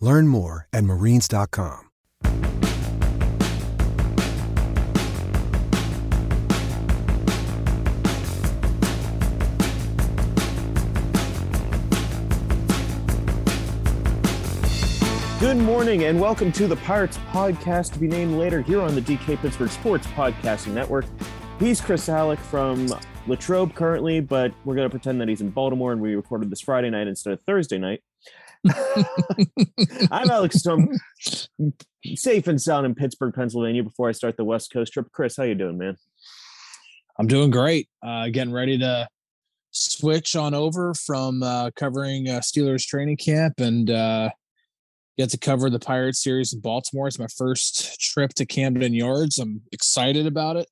Learn more at marines.com. Good morning and welcome to the Pirates podcast to be named later here on the DK Pittsburgh Sports Podcasting Network. He's Chris Alec from Latrobe currently, but we're going to pretend that he's in Baltimore and we recorded this Friday night instead of Thursday night. I'm Alex Stone, safe and sound in Pittsburgh, Pennsylvania. Before I start the West Coast trip, Chris, how you doing, man? I'm doing great. Uh, getting ready to switch on over from uh, covering uh, Steelers training camp and uh, get to cover the Pirates series in Baltimore. It's my first trip to Camden Yards. I'm excited about it.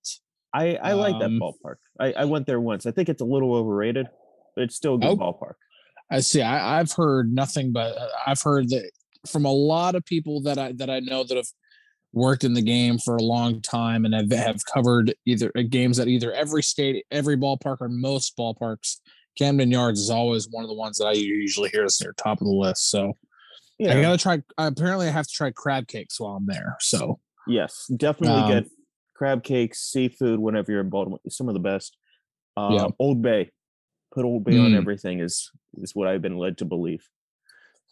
I, I like that Um, ballpark. I, I went there once. I think it's a little overrated, but it's still a good Oh. ballpark. I see. I, I've heard nothing but uh, I've heard that from a lot of people that I that I know that have worked in the game for a long time and have, have covered either uh, games at either every state, every ballpark, or most ballparks. Camden Yards is always one of the ones that I usually hear is near top of the list. So yeah. I gotta try. Apparently, I have to try crab cakes while I'm there. So yes, definitely Um, get crab cakes, seafood whenever you're in Baltimore. Some of the best. Uh, Yeah. Old Bay, put Old Bay on Mm. everything is is what I've been led to believe.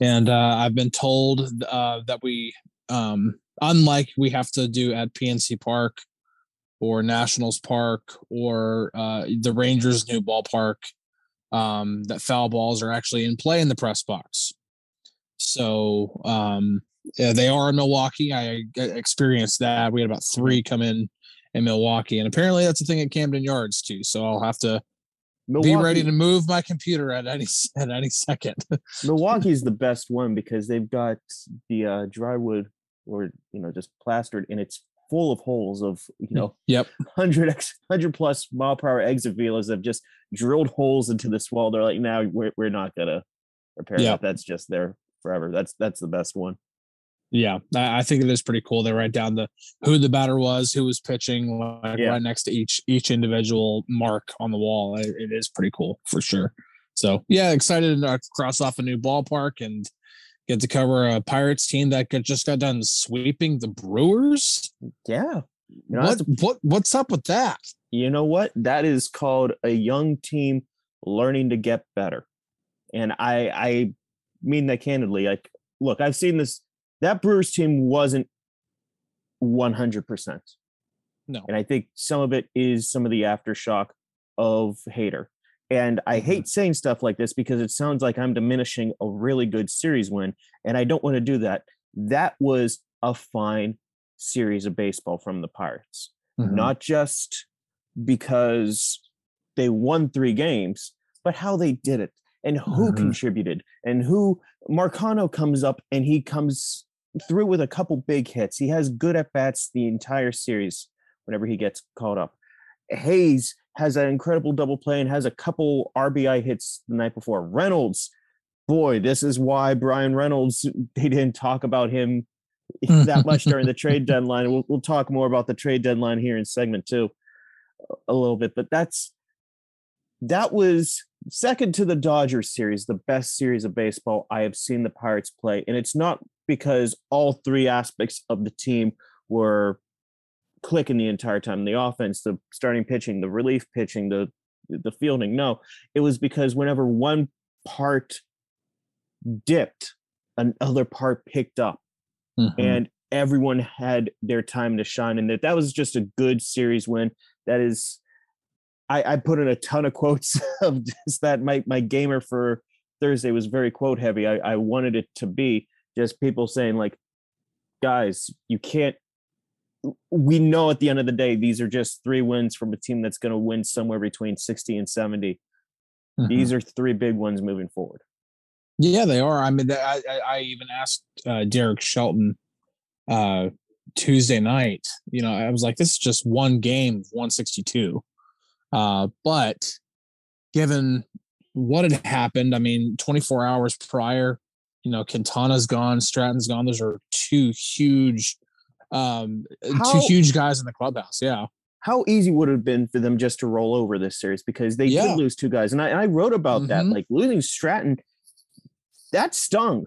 and uh, I've been told uh, that we, um, unlike we have to do at PNC Park or Nationals Park or uh, the Rangers' new ballpark, um, that foul balls are actually in play in the press box. So um, yeah, they are in Milwaukee. I experienced that. We had about three come in in Milwaukee, and apparently that's a thing at Camden Yards too. So I'll have to be ready to move my computer at any at any second. Milwaukee's the best one because they've got the uh, drywood or you know just plastered and it's full of holes of you know yep. 100 x 100 plus mile per hour exit velas have just drilled holes into this wall. They're like now we're, we're not gonna repair that. That's just there forever. That's that's the best one Yeah, I think it is pretty cool. They write down the who the batter was, who was pitching, like Yeah. right next to each each individual mark on the wall. It, it is pretty cool for sure. So yeah, excited to cross off a new ballpark and get to cover a Pirates team that just got done sweeping the Brewers. yeah you know, What what what's up with that? you know what that is called a young team learning to get better and i i mean that candidly like look i've seen this that brewers team wasn't 100% No. and i think some of it is some of the aftershock of Hader and i Mm-hmm. hate saying stuff like this because it sounds like i'm diminishing a really good series win and i don't want to do that that was a fine series of baseball from the pirates Mm-hmm. not just because they won three games, but how they did it and who Mhm. contributed and who Marcano comes up and he comes through with a couple big hits. He has good at bats the entire series whenever he gets called up. Hayes has an incredible double play and has a couple RBI hits the night before. Reynolds, boy, this is why Bryan Reynolds, they didn't talk about him that much during the trade deadline. We'll, we'll talk more about the trade deadline here in segment two a little bit, but that's that was second to the Dodgers series, the best series of baseball I have seen the Pirates play. And it's not because all three aspects of the team were clicking the entire time the offense, the starting pitching, the relief pitching, the the fielding. No, it was because whenever one part dipped, another part picked up Mhm. and everyone had their time to shine and that that was just a good series win. That is I, I put in a ton of quotes of just that my my gamer for Thursday was very quote heavy. I, I wanted it to be just people saying like, guys, you can't we know at the end of the day these are just three wins from a team that's going to win somewhere between 60 and 70 mm-hmm. these are three big ones moving forward. Yeah they are. I mean i i, even asked uh, derek shelton uh tuesday night you know i was like this is just one game 162 uh but given what had happened i mean 24 hours prior you know, Quintana's gone, Stratton's gone. Those are two huge, um, how, two huge guys in the clubhouse. Yeah. How easy would it have been for them just to roll over this series because they yeah. did lose two guys, and I, and I wrote about mm-hmm. that. Like losing Stratton, that stung.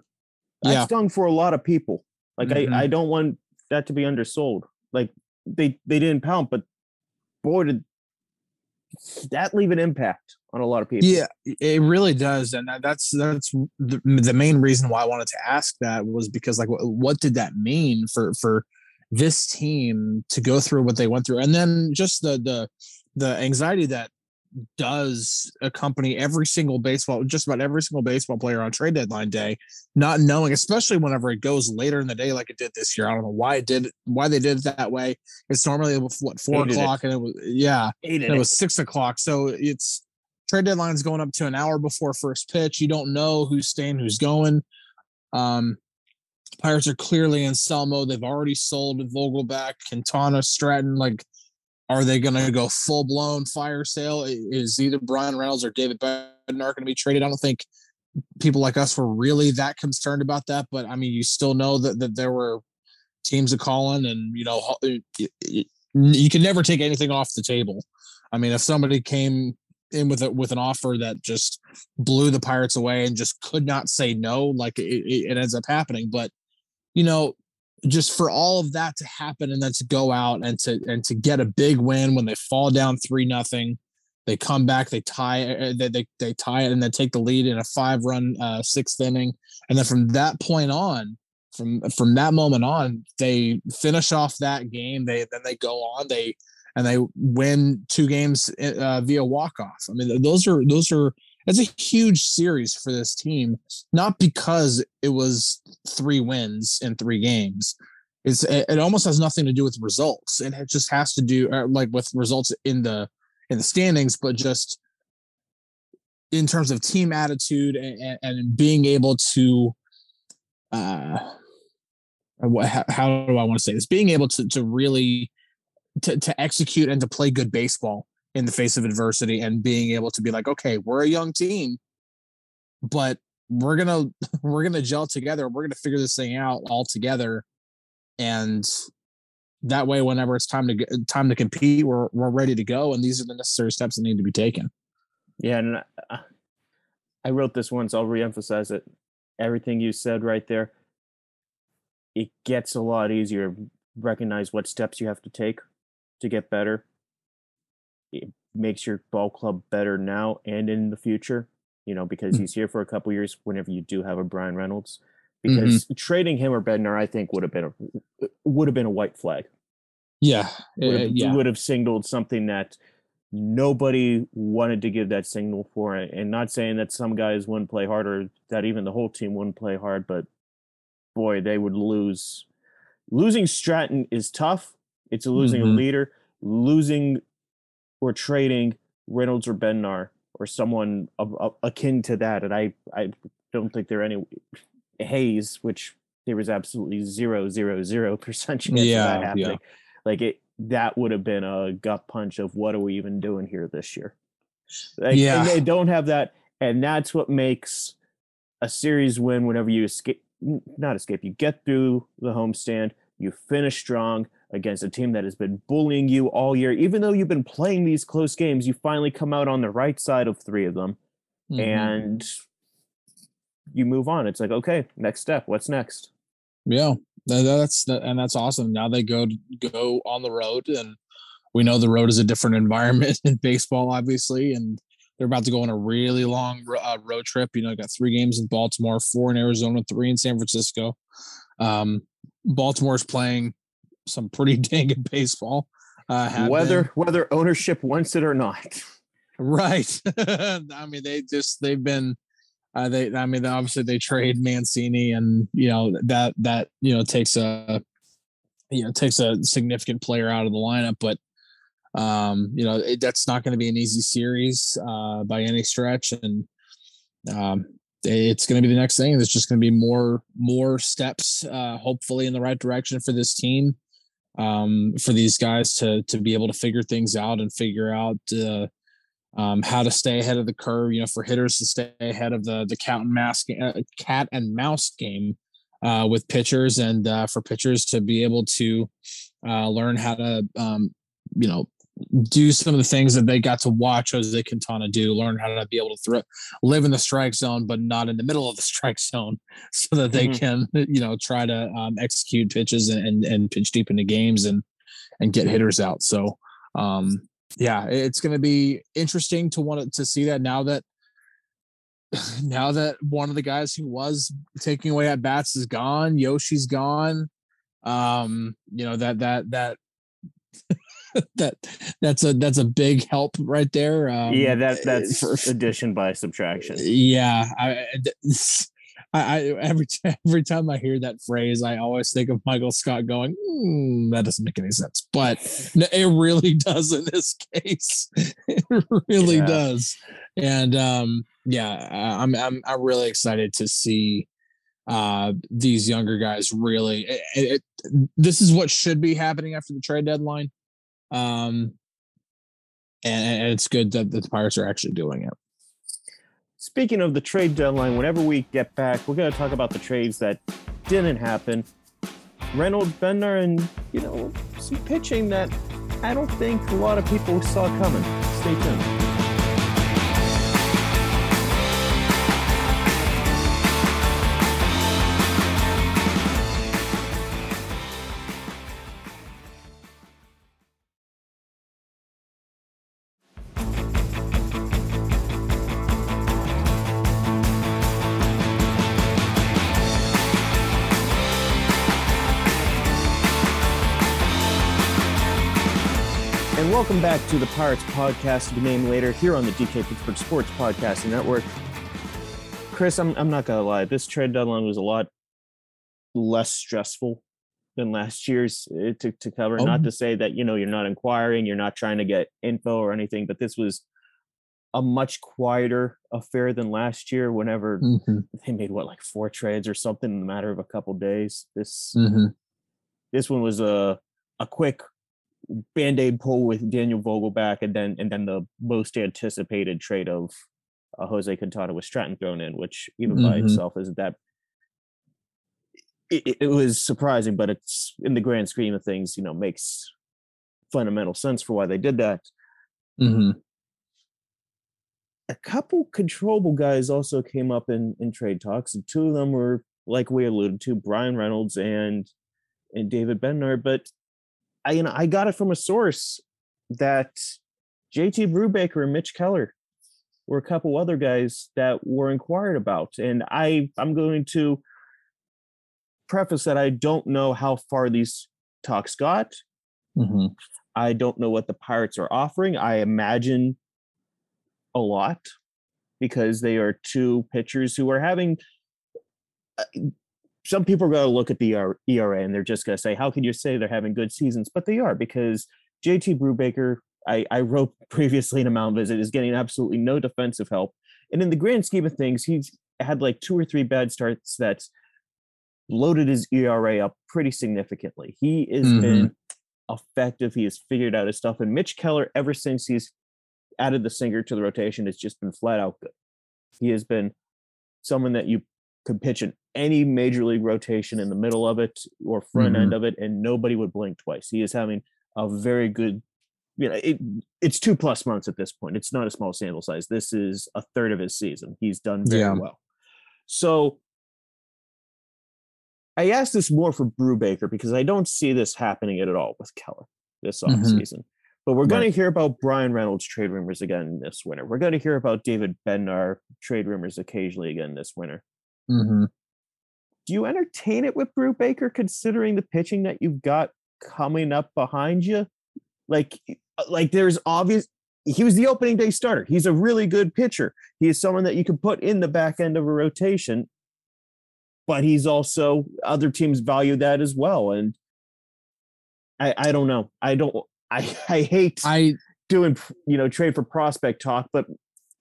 That yeah. stung for a lot of people. Like mm-hmm. I, I don't want that to be undersold. Like they they didn't pound, but boy did that leave an impact on a lot of people. Yeah, it really does, and that's that's the, the main reason why I wanted to ask that was because like what, what did that mean for for this team to go through what they went through, and then just the the the anxiety that does accompany every single baseball, just about every single baseball player on trade deadline day, not knowing, especially whenever it goes later in the day like it did this year. I don't know why it did, why they did it that way. It's normally what four Hated o'clock, it. and it was yeah, and it, it was six o'clock. So it's trade deadline's going up to an hour before first pitch. You don't know who's staying, who's going. Um, Pirates are clearly in sell mode. They've already sold Vogelbach, Quintana, Stratton. Like are they going to go full blown fire sale? Is either Bryan Reynolds or David Bednar going to be traded? I don't think people like us were really that concerned about that. But I mean, you still know that, that there were teams to calling, and you know, you can never take anything off the table. I mean, if somebody came in with a, with an offer that just blew the Pirates away and just could not say no, like it, it ends up happening. But you know, just for all of that to happen and then to go out and to and to get a big win when they fall down three nothing they come back they tie uh, they, they, they tie it and then take the lead in a five run uh, sixth inning. And then from that point on from from that moment on they finish off that game they then they go on they and they win two games uh, via walk off i mean those are those are it's a huge series for this team, not because it was three wins in three games. It's it almost has nothing to do with results. And it just has to do uh, like with results in the in the standings, but just in terms of team attitude and, and being able to uh how, how do I want to say this? Being able to to really to, to execute and to play good baseball in the face of adversity and being able to be like, okay, we're a young team, but we're gonna we're gonna gel together. We're gonna figure this thing out all together, and that way, whenever it's time to get, time to compete, we're we're ready to go. And these are the necessary steps that need to be taken. Yeah, and I, I wrote this once. I'll reemphasize it. Everything you said right there. It gets a lot easier. Recognize what steps you have to take to get better it makes your ball club better now and in the future. You know, because mm. he's here for a couple years. Whenever you do have a Bryan Reynolds, because mm-hmm. trading him or Bednar, I think would have been a would have been a white flag. Yeah, would have, yeah. would have signaled something that nobody wanted to give that signal for it. And not saying that some guys wouldn't play hard or that even the whole team wouldn't play hard, but boy, they would lose. Losing Stratton is tough. It's a losing mm-hmm. a leader. Losing or trading Reynolds or Bednar or someone of, of, akin to that. And I, I don't think there are any Hayes, which there was absolutely zero, zero, zero percent chance yeah, of that happening. Yeah. Like it, that would have been a gut punch of what are we even doing here this year? Like, yeah. And they don't have that. And that's what makes a series win whenever you escape, not escape, you get through the homestand, you finish strong, against a team that has been bullying you all year. Even though you've been playing these close games, you finally come out on the right side of three of them mm-hmm. and you move on. It's like, okay, next step. What's next? Yeah, that's and that's awesome. Now they go go on the road, and we know the road is a different environment in baseball, obviously, and they're about to go on a really long uh, road trip. You know, got three games in Baltimore, four in Arizona, three in San Francisco. Um, Baltimore's playing some pretty dang good baseball. Uh, whether been. whether ownership wants it or not. Right. I mean, they just they've been. Uh, they, I mean, obviously they trade Mancini, and you know that that you know takes a you know takes a significant player out of the lineup, but um, you know it, that's not going to be an easy series uh, by any stretch, and um, it's going to be the next thing. There's just going to be more more steps, uh, hopefully in the right direction for this team, um, for these guys to to be able to figure things out and figure out uh, um, how to stay ahead of the curve. You know, for hitters to stay ahead of the the cat and mouse uh, cat and mouse game uh, with pitchers, and uh, for pitchers to be able to uh, learn how to um, you know do some of the things that they got to watch Jose Quintana do, learn how to be able to throw, live in the strike zone, but not in the middle of the strike zone, so that they mm-hmm. can, you know, try to um, execute pitches and, and, and pitch deep into games and and get hitters out. So, um, yeah, it's going to be interesting to want to see that now that now that one of the guys who was taking away at bats is gone, Yoshi's gone. Um, you know that that that that that's a that's a big help right there. Um, yeah, that that's for, addition by subtraction. Yeah, I, I, every every time I hear that phrase, I always think of Michael Scott going, mm, "That doesn't make any sense," but it really does in this case. It really yeah. does, and um, yeah, I'm I'm I'm really excited to see uh, these younger guys really. It, it, this is what should be happening after the trade deadline. Um, and, and it's good that the Pirates are actually doing it. Speaking of the trade deadline, whenever we get back, we're going to talk about the trades that didn't happen. Reynolds, Bednar, and you know some pitching that I don't think a lot of people saw coming. Stay tuned. Welcome back to the Pirates podcast, to be named later here on the DK Pittsburgh Sports Podcasting Network. Chris, I'm, I'm not going to lie. This trade deadline was a lot less stressful than last year's uh, to, to cover. Oh. Not to say that, you know, you're not inquiring, you're not trying to get info or anything, but this was a much quieter affair than last year whenever mm-hmm. they made what like four trades or something in the matter of a couple days. This mm-hmm. this one was a a quick band-aid pull with Daniel Vogelbach and then and then the most anticipated trade of uh, Jose Quintana with Stratton thrown in, which even mm-hmm. by itself isn't that it, it, was surprising, but it's in the grand scheme of things, you know, makes fundamental sense for why they did that. Mm-hmm. A couple controllable guys also came up in in trade talks, and two of them were like we alluded to, Bryan Reynolds and and David Bednar, but I, you know, I got it from a source that JT Brubaker and Mitch Keller were a couple other guys that were inquired about. And I, I'm going to preface that I don't know how far these talks got. Mm-hmm. I don't know what the Pirates are offering. I imagine a lot because they are two pitchers who are having uh, some people are going to look at the ERA and they're just going to say, how can you say they're having good seasons? But they are because JT Brubaker, I, I wrote previously in a mound visit, is getting absolutely no defensive help. And in the grand scheme of things, he's had like two or three bad starts that's loaded his ERA up pretty significantly. He has mm-hmm. been effective. He has figured out his stuff. And Mitch Keller, ever since he's added the sinker to the rotation, has just been flat out good. He has been someone that you could pitch in any major league rotation in the middle of it or front mm-hmm. end of it, and nobody would blink twice. He is having a very good, you know, it, it's two plus months at this point. It's not a small sample size. This is a third of his season. He's done very yeah. well. So I asked this more for Brubaker because I don't see this happening at all with Keller this mm-hmm. offseason. But we're going right. to hear about Bryan Reynolds trade rumors again this winter. We're going to hear about David Bednar trade rumors occasionally again this winter. Mm-hmm. Do you entertain it with Brubaker considering the pitching that you've got coming up behind you? Like, uh, like there's obvious. He was the opening day starter. He's a really good pitcher. He is someone that you could put in the back end of a rotation, but he's also other teams value that as well. And I, I don't know. I don't. I, I hate I doing you know trade for prospect talk, but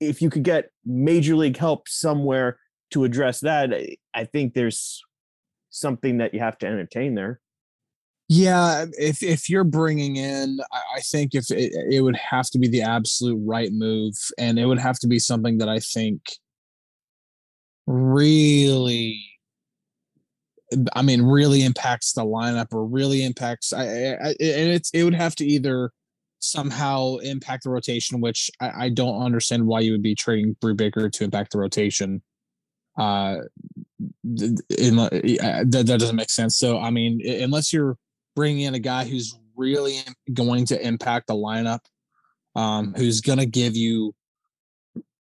if you could get major league help somewhere to address that, eh, I think there's something that you have to entertain there. Yeah, um, if if you're bringing in, I, think if it, it would have to be the absolute right move, and it would have to be something that I think really I mean, really impacts the lineup or really impacts. I, I, and it's it would have to either somehow impact the rotation, which I, I don't understand why you would be trading Brubaker to impact the rotation. Uh, in, uh, that, that doesn't make sense. So, I mean, unless you're bringing in a guy who's really going to impact the lineup, um, who's going to give you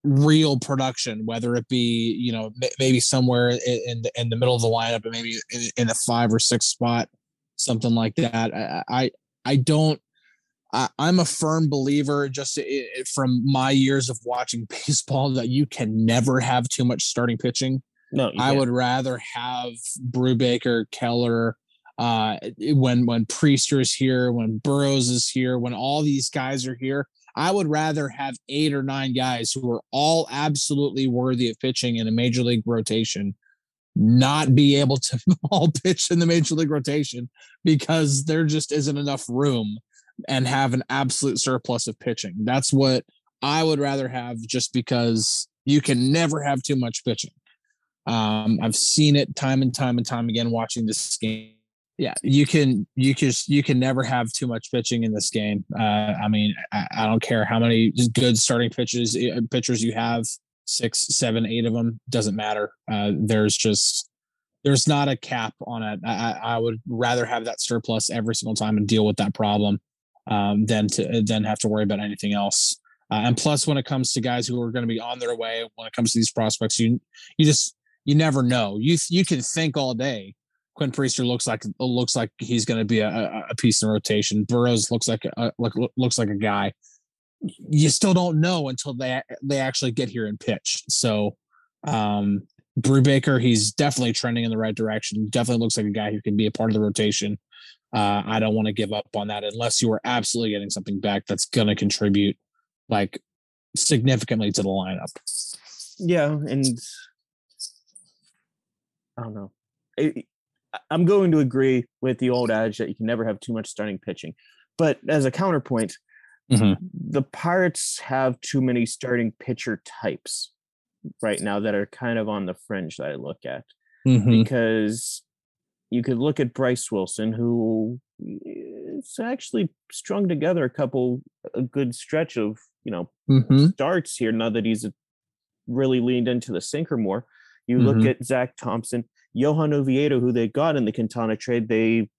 real production, whether it be you know maybe somewhere in the, in the middle of the lineup, and maybe in, in five or six spot, something like that. I I, I don't. I, am a firm believer, just from my years of watching baseball, that you can never have too much starting pitching. No, I would rather have Brubaker, Keller, uh, when when Priester is here, when Burrows is here, when all these guys are here. I would rather have eight or nine guys who are all absolutely worthy of pitching in a major league rotation not be able to all pitch in the major league rotation because there just isn't enough room and have an absolute surplus of pitching. That's what I would rather have just because you can never have too much pitching. Um, I've seen it time and time and time again watching this game yeah, you can you can you can never have too much pitching in this game. Uh, I mean, I, I, don't care how many good starting pitches uh, pitchers you have, six, seven, eight of them doesn't matter. Uh, there's just there's not a cap on it. I, I would rather have that surplus every single time and deal with that problem um, than to then have to worry about anything else. Uh, and plus, when it comes to guys who are going to be on their way, when it comes to these prospects, you you just you never know. You you can think all day Quinn Priester looks like looks like he's going to be a, a, piece in rotation. Burrows looks like a, look, looks like a guy. You still don't know until they they actually get here and pitch. So, um, Brubaker, he's definitely trending in the right direction. Definitely looks like a guy who can be a part of the rotation. Uh, I don't want to give up on that unless you are absolutely getting something back that's going to contribute like significantly to the lineup. Yeah, and I don't know. It, I'm going to agree with the old adage that you can never have too much starting pitching. But as a counterpoint, mm-hmm. the Pirates have too many starting pitcher types right now that are kind of on the fringe that I look at. Mm-hmm. Because you could look at Bryce Wilson, who it's actually strung together a couple a good stretch of you know mm-hmm. starts here now that he's really leaned into the sinker more. You look mm-hmm. at Zach Thompson, Johan Oviedo, who they got in the Quintana trade, they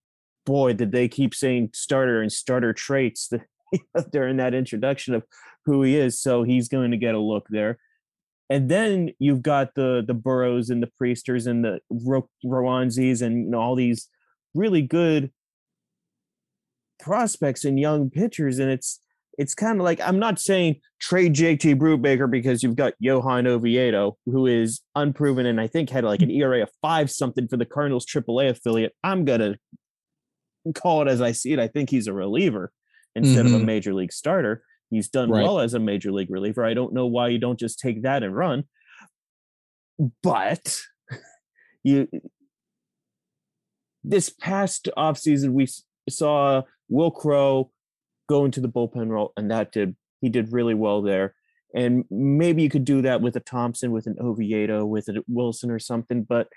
boy did they keep saying starter and starter traits during that introduction of who he is. So he's going to get a look there. And then you've got the the Burrows and the Priesters and the Ro- Roansys and you know all these really good prospects and young pitchers, and it's it's kind of like I'm not saying trade JT Brubaker because you've got Johan Oviedo, who is unproven and I think had like an ERA of five something for the Cardinals AAA affiliate. I'm gonna call it as I see it. I think he's a reliever instead mm-hmm. of a mm-hmm. major league starter. He's done right. well as a major league reliever. I don't know why you don't just take that and run. But you this past offseason we saw Wil Crowe go into the bullpen role, and that did he did really well there. And maybe you could do that with a Thompson, with an Oviedo, with a Wilson or something. But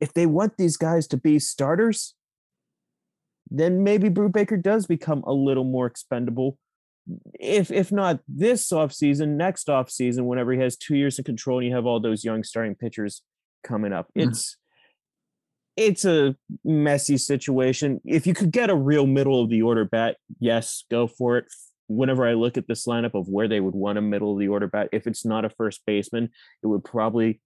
if they want these guys to be starters, then maybe Brubaker does become a little more expendable. If if not this offseason, next offseason, whenever he has two years of control and you have all those young starting pitchers coming up. Mm-hmm. It's it's a messy situation. If you could get a real middle of the order bat, yes, go for it. Whenever I look at this lineup of where they would want a middle of the order bat, if it's not a first baseman, it would probably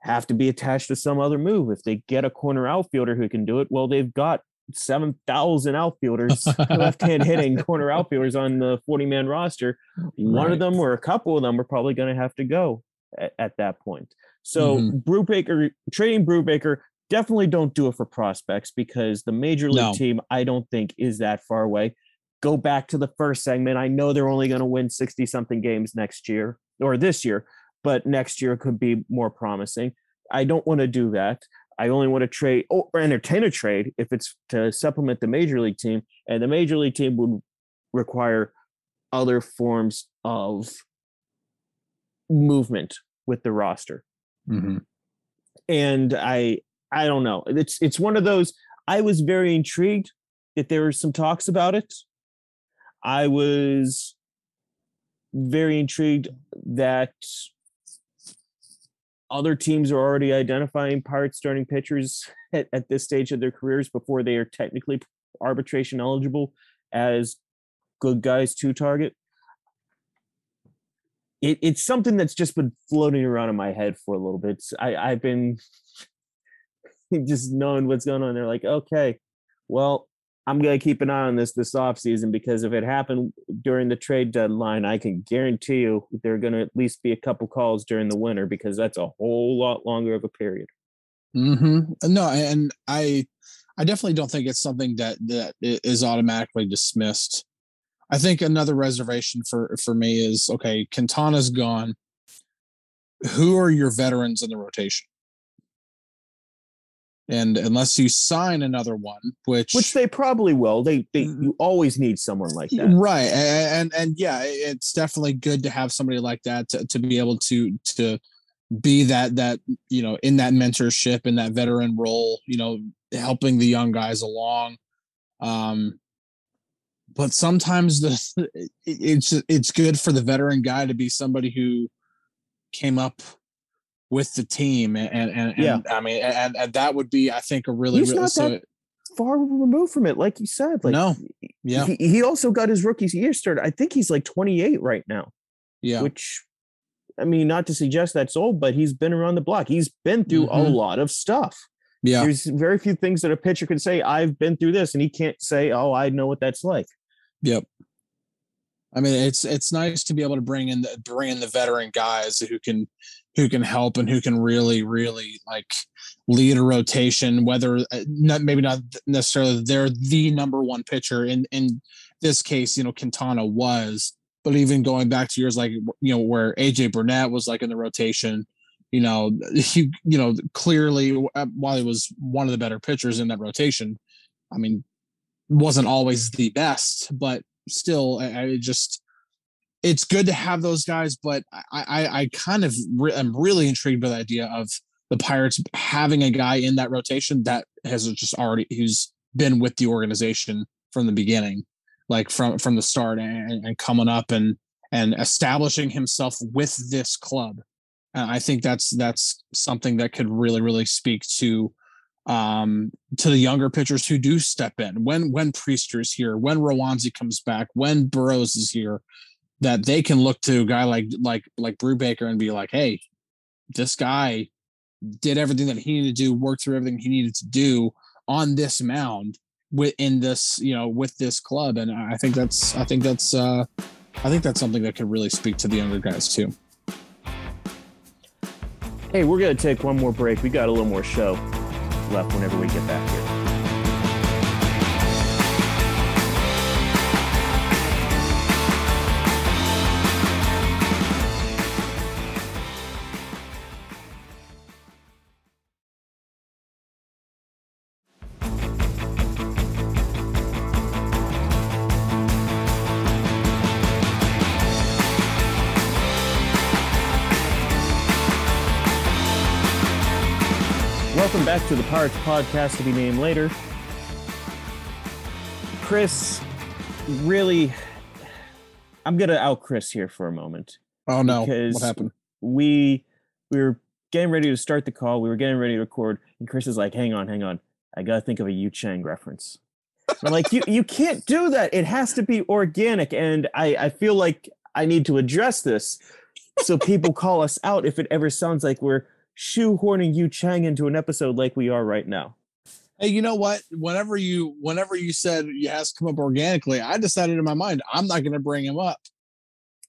have to be attached to some other move. If they get a corner outfielder who can do it, well, they've got 7,000 outfielders, left hand hitting corner outfielders on the 40 man roster. One Right. of them or a couple of them are probably going to have to go at, at that point. So, Mhm. Brubaker, trading Brubaker, definitely don't do it for prospects because the major league No. team, I don't think, is that far away. Go back to the first segment. I know they're only going to win 60 something games next year or this year, but next year could be more promising. I don't want to do that. I only want to trade or entertain a trade if it's to supplement the major league team, and the major league team would require other forms of movement with the roster. Mhm. And I I don't know. It's it's one of those I was very intrigued that there were some talks about it. I was very intrigued that other teams are already identifying pirate starting pitchers at, at this stage of their careers before they are technically arbitration eligible as good guys to target. It, it's something that's just been floating around in my head for a little bit. I've been just knowing what's going on. They're like, okay, well, I'm gonna keep an eye on this this offseason because if it happened during the trade deadline, I can guarantee you there are gonna at least be a couple calls during the winter because that's a whole lot longer of a period. Mm-hmm. No, and I, I definitely don't think it's something that that is automatically dismissed. I think another reservation for for me is okay. Quintana's gone. Who are your veterans in the rotation? And unless you sign another one, which Which they probably will. They they Mhm. you always need someone like that. right and, and and yeah it's definitely good to have somebody like that to, to be able to to be that that you know in that mentorship in that veteran role you know helping the young guys along um but sometimes the it's it's good for the veteran guy to be somebody who came up with the team and and, and Yeah. i mean and, and that would be i think a really He's really so Far removed from it, like you said. Like no yeah he, he also got his rookie year started. I think he's like 28 right now. yeah which I mean, not to suggest that's old, but he's been around the block. He's been through a Mhm. lot of stuff. yeah There's very few things that a pitcher can say, I've been through this, and he can't say, Oh, I know what that's like. Yep. I mean, it's it's nice to be able to bring in the bring in the veteran guys who can who can help and who can really really like lead a rotation. Whether uh, not maybe not necessarily they're the number one pitcher in in this case, you know, Quintana was, but even going back to years like you know where AJ Burnett was like in the rotation, you know, he you know clearly uh, while he was one of the better pitchers in that rotation, I mean, wasn't always the best, but still, I, I just it's good to have those guys. But I I, I kind of re- am really intrigued by the idea of the Pirates having a guy in that rotation that has just already who's been with the organization from the beginning, like from from the start, and, and coming up and and establishing himself with this club. And I think that's that's something that could really really speak to um to the younger pitchers who do step in when when Priester's here, when Roansy comes back, when Burrows is here, that they can look to a guy like like like Brubaker and be like, hey, this guy did everything that he needed to do, worked through everything he needed to do on this mound within this, you know, with this club. And I think that's I think that's uh I think that's something that could really speak to the younger guys too. Hey, we're gonna take one more break. We got a little more show left whenever we get back here. Back to the Pirates podcast to be named later. Chris, really, I'm gonna out Chris here for a moment. Oh no, Because- what happened? We we were getting ready to start the call. We were getting ready to record, and Chris is like, "Hang on, hang on, I gotta think of a Yu Chang reference." I'm like, "You you can't do that. It has to be organic." And I I feel like I need to address this so people call us out if it ever sounds like we're shoehorning Yu Chang into an episode like we are right now. Hey, you know what? Whenever you whenever you said you has to come up organically, I decided in my mind I'm not going to bring him up.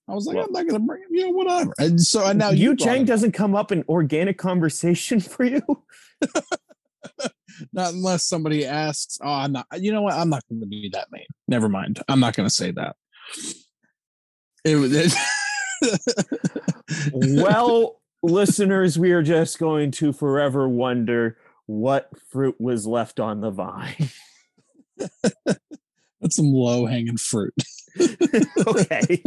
I was like, Well- I'm not going to bring him. You know, whatever. And so and now Yu you Chang doesn't come up in organic conversation for you. not unless somebody asks. Oh, I'm not. You know what? I'm not going to be that mean. Never mind. I'm not going to say that. It was. It, well, listeners, we are just going to forever wonder what fruit was left on the vine. that's some low hanging fruit. okay.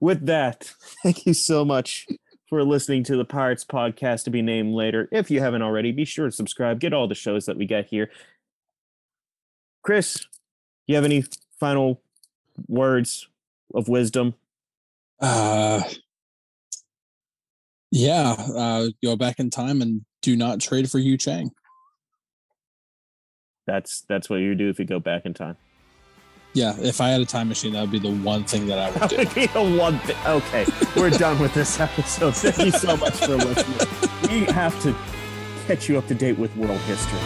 With that, thank you so much for listening to the Pirates podcast to be named later. If you haven't already, be sure to subscribe. Get all the shows that we get here. Chris, you have any final words of wisdom? Uh, yeah. Uh, go back in time and do not trade for Yu Chang. That's that's what you do if you go back in time. Yeah, if I had a time machine, that would be the one thing that I would That do. would be the one thing. Okay, we're done with this episode. Thank you so much for listening. We have to catch you up to date with world history.